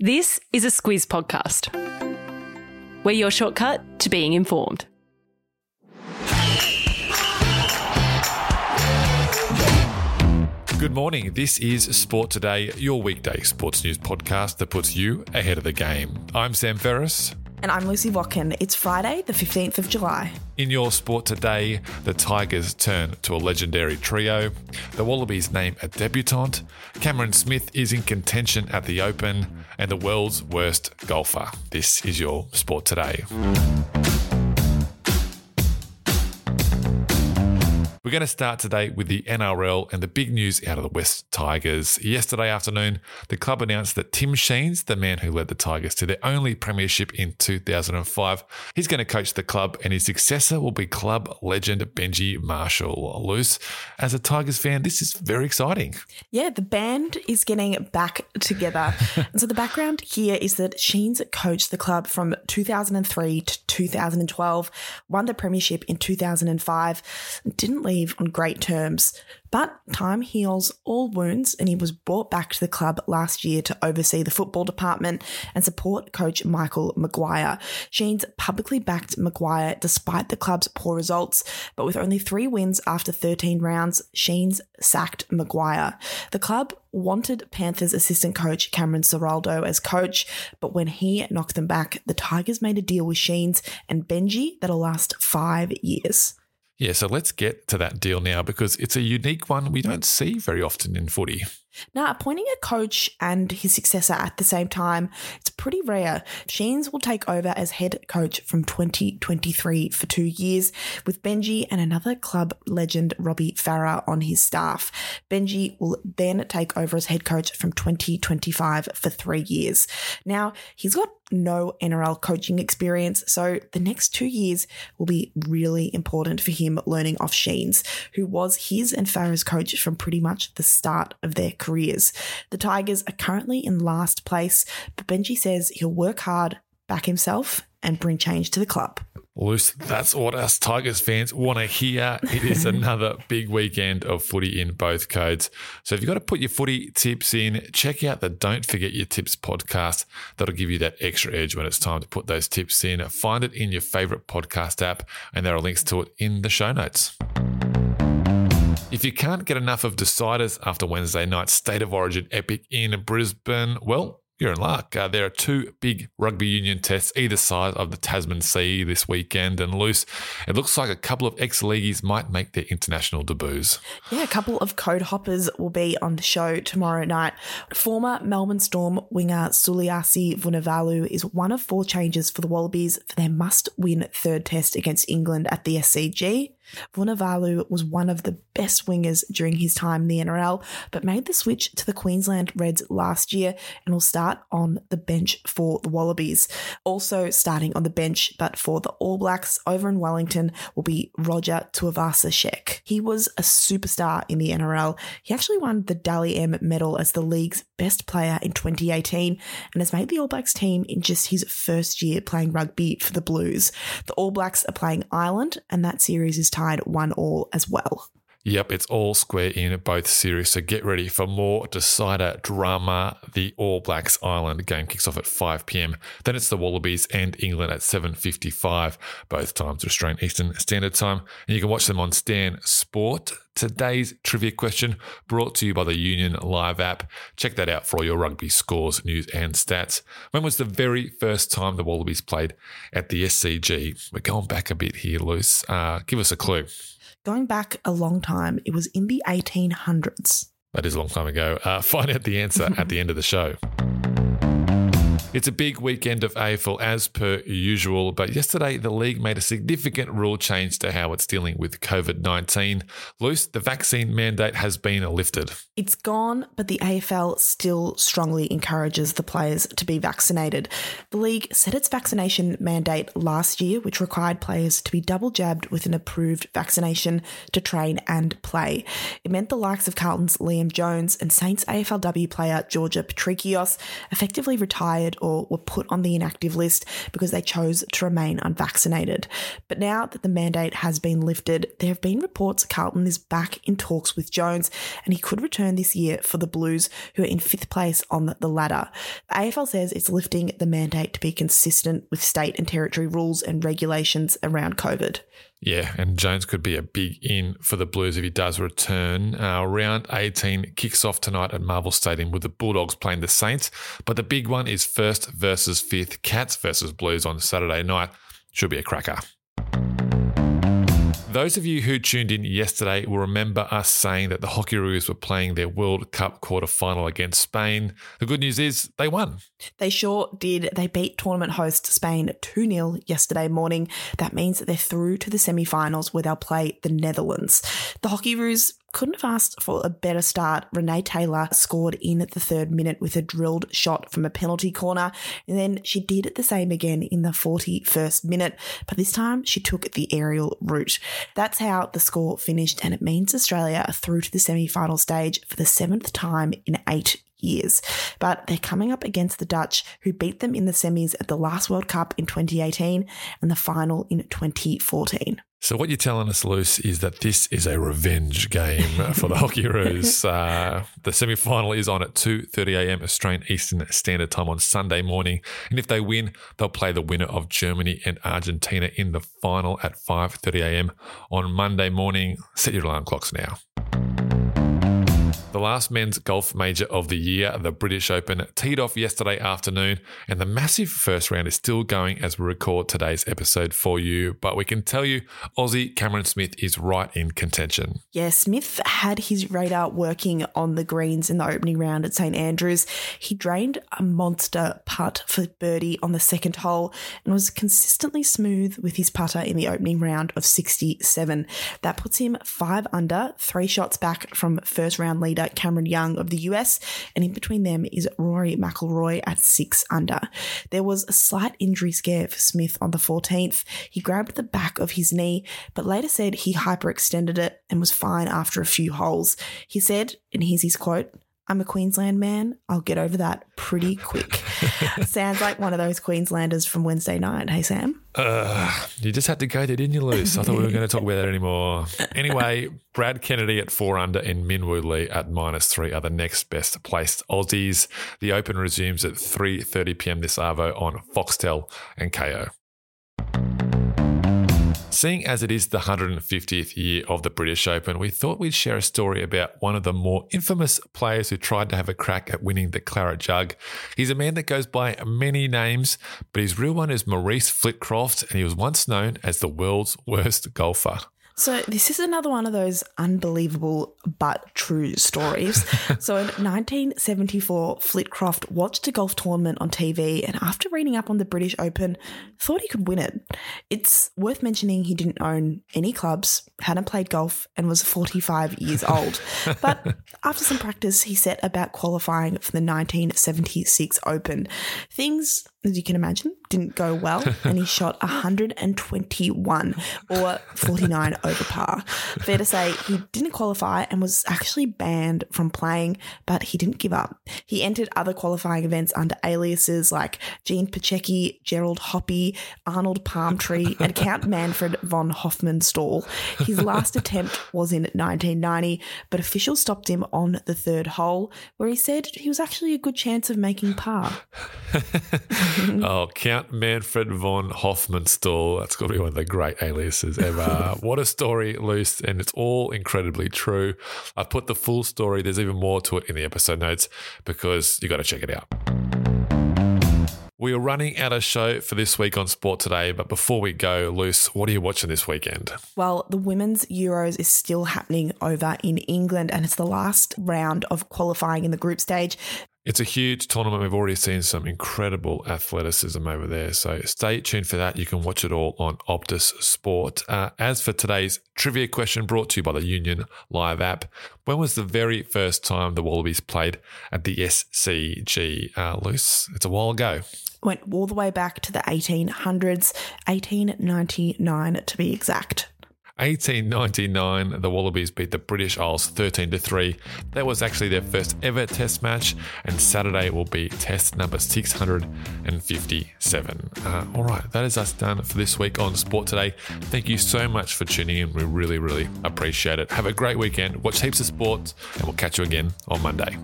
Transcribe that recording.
This is a Squiz podcast. We're your shortcut to being informed. Good morning. This is Sport Today, your weekday sports news podcast that puts you ahead of the game. I'm Sam Ferris. And I'm Lucy Watkin. It's Friday, the 15th of July. In your sport today, the Tigers turn to a legendary trio. The Wallabies name a debutante. Cameron Smith is in contention at the Open. And the world's worst golfer. This is your sport today. We're going to start today with the NRL and the big news out of the Wests Tigers. Yesterday afternoon, the club announced that Tim Sheens, the man who led the Tigers to their only premiership in 2005, he's going to coach the club and his successor will be club legend Benji Marshall. Luce, as a Tigers fan, this is very exciting. Yeah, the band is getting back together. and so the background here is that Sheens coached the club from 2003 to 2012, won the premiership in 2005, didn't leave leave on great terms. But time heals all wounds, and he was brought back to the club last year to oversee the football department and support coach Michael Maguire. Sheens publicly backed Maguire despite the club's poor results, but with only three wins after 13 rounds, Sheens sacked Maguire. The club wanted Panthers assistant coach Cameron Ciraldo as coach, but when he knocked them back, the Tigers made a deal with Sheens and Benji that'll last five years. Yeah, so let's get to that deal now because it's a unique one we don't see very often in footy. Now, appointing a coach and his successor at the same time, it's pretty rare. Sheens will take over as head coach from 2023 for two years, with Benji and another club legend, Robbie Farah, on his staff. Benji will then take over as head coach from 2025 for three years. Now, he's got no NRL coaching experience, so the next two years will be really important for him learning off Sheens, who was his and Farah's coach from pretty much the start of their career careers. The Tigers are currently in last place, but Benji says he'll work hard, back himself, and bring change to the club. Luce, that's what us Tigers fans want to hear. It is another big weekend of footy in both codes. So if you've got to put your footy tips in, check out the Don't Forget Your Tips podcast. That'll give you that extra edge when it's time to put those tips in. Find it in your favorite podcast app, and there are links to it in the show notes. If you can't get enough of deciders after Wednesday night's State of Origin epic in Brisbane, well, you're in luck. Uh, there are two big rugby union tests either side of the Tasman Sea this weekend, and Luce. It looks like a couple of ex leagueies might make their international debuts. Yeah, a couple of code hoppers will be on the show tomorrow night. Former Melbourne Storm winger Suliasi Vunivalu is one of four changes for the Wallabies for their must win third test against England at the SCG. Vunivalu was one of the best wingers during his time in the NRL, but made the switch to the Queensland Reds last year and will start on the bench for the Wallabies. Also starting on the bench, but for the All Blacks over in Wellington, will be Roger Tuivasa-Sheck. He was a superstar in the NRL. He actually won the Dally M medal as the league's best player in 2018 and has made the All Blacks team in just his first year playing rugby for the Blues. The All Blacks are playing Ireland, and that series is tied one all as well. Yep, it's all square in both series. So get ready for more decider drama. The All Blacks Ireland game kicks off at 5 p.m. Then it's the Wallabies and England at 7:55, both times Australian Eastern Standard Time. And you can watch them on Stan Sport. Today's trivia question brought to you by the Union Live app. Check that out for all your rugby scores, news, and stats. When was the very first time the Wallabies played at the SCG? We're going back a bit here, Luce. Uh, give us a clue. Going back a long time, it was in the 1800s. That is a long time ago. Uh, find out the answer at the end of the show. It's a big weekend of AFL as per usual, but yesterday the league made a significant rule change to how it's dealing with COVID 19. Luce, the vaccine mandate has been lifted. It's gone, but the AFL still strongly encourages the players to be vaccinated. The league set its vaccination mandate last year, which required players to be double jabbed with an approved vaccination to train and play. It meant the likes of Carlton's Liam Jones and Saints AFLW player Georgia Patrikios effectively retired or were put on the inactive list because they chose to remain unvaccinated. But now that the mandate has been lifted, there have been reports Carlton is back in talks with Jones and he could return this year for the Blues, who are in fifth place on the ladder. The AFL says it's lifting the mandate to be consistent with state and territory rules and regulations around COVID. Yeah, and Jones could be a big in for the Blues if he does return. Uh, round 18 kicks off tonight at Marvel Stadium with the Bulldogs playing the Saints. But the big one is first versus fifth, Cats versus Blues on Saturday night. Should be a cracker. Those of you who tuned in yesterday will remember us saying that the Hockeyroos were playing their World Cup quarter final against Spain. The good news is they won. They sure did. They beat tournament host Spain 2 0 yesterday morning. That means that they're through to the semi finals where they'll play the Netherlands. The Hockeyroos couldn't have asked for a better start. Renee Taylor scored in the third minute with a drilled shot from a penalty corner, and then she did the same again in the 41st minute, but this time she took the aerial route. That's how the score finished, and it means Australia are through to the semi final stage for the seventh time in eight years. But they're coming up against the Dutch, who beat them in the semis at the last World Cup in 2018 and the final in 2014. So what you're telling us, Luce, is that this is a revenge game for the Hockeyroos. Uh, the semi-final is on at 2.30am Australian Eastern Standard Time on Sunday morning. And if they win, they'll play the winner of Germany and Argentina in the final at 5.30am on Monday morning. Set your alarm clocks now. The last men's golf major of the year, the British Open, teed off yesterday afternoon, and the massive first round is still going as we record today's episode for you. But we can tell you, Aussie Cameron Smith is right in contention. Yeah, Smith had his radar working on the greens in the opening round at St Andrews. He drained a monster putt for birdie on the second hole and was consistently smooth with his putter in the opening round of 67. That puts him five under, three shots back from first round leader Cameron Young of the US, and in between them is Rory McIlroy at six under. There was a slight injury scare for Smith on the 14th. He grabbed the back of his knee, but later said he hyperextended it and was fine after a few holes. He said, and here's his quote, I'm a Queensland man. I'll get over that pretty quick. Sounds like one of those Queenslanders from Wednesday night. Hey, Sam. Uh, you just had to go there, didn't you, Luce? I thought we were going to talk about that anymore. Anyway, Brad Kennedy at four under and Minwoo Lee at minus three are the next best placed Aussies. The Open resumes at 3.30 p.m. this Arvo on Foxtel and Kayo. Seeing as it is the 150th year of the British Open, we thought we'd share a story about one of the more infamous players who tried to have a crack at winning the Claret Jug. He's a man that goes by many names, but his real one is Maurice Flitcroft, and he was once known as the world's worst golfer. So, this is another one of those unbelievable but true stories. so, in 1974, Flitcroft watched a golf tournament on TV and, after reading up on the British Open, thought he could win it. It's worth mentioning he didn't own any clubs, hadn't played golf, and was 45 years old. But after some practice, he set about qualifying for the 1976 Open. Things as you can imagine, didn't go well, and he shot 121 or 49 over par. Fair to say, he didn't qualify and was actually banned from playing, but he didn't give up. He entered other qualifying events under aliases like Gene Pacecki, Gerald Hoppy, Arnold Palmtree, and Count Manfred von Hofmannsthal. His last attempt was in 1990, but officials stopped him on the third hole, where he said he was actually a good chance of making par. oh, Count Manfred von Hofmannsthal. That's got to be one of the great aliases ever. what a story, Luce, and it's all incredibly true. I've put the full story, there's even more to it in the episode notes because you got to check it out. We are running out of show for this week on Sport Today, but before we go, Luce, what are you watching this weekend? Well, the Women's Euros is still happening over in England, and it's the last round of qualifying in the group stage. It's a huge tournament. We've already seen some incredible athleticism over there. So stay tuned for that. You can watch it all on Optus Sport. Uh, as for today's trivia question brought to you by the Union Live app, when was the very first time the Wallabies played at the SCG? Uh, Luce, it's a while ago. Went all the way back to the 1800s, 1899 to be exact. 1899, the Wallabies beat the British Isles 13 to 3. That was actually their first ever test match, and Saturday will be test number 657. Uh, all right, that is us done for this week on Sport Today. Thank you so much for tuning in. We really, really appreciate it. Have a great weekend. Watch heaps of sports, and we'll catch you again on Monday.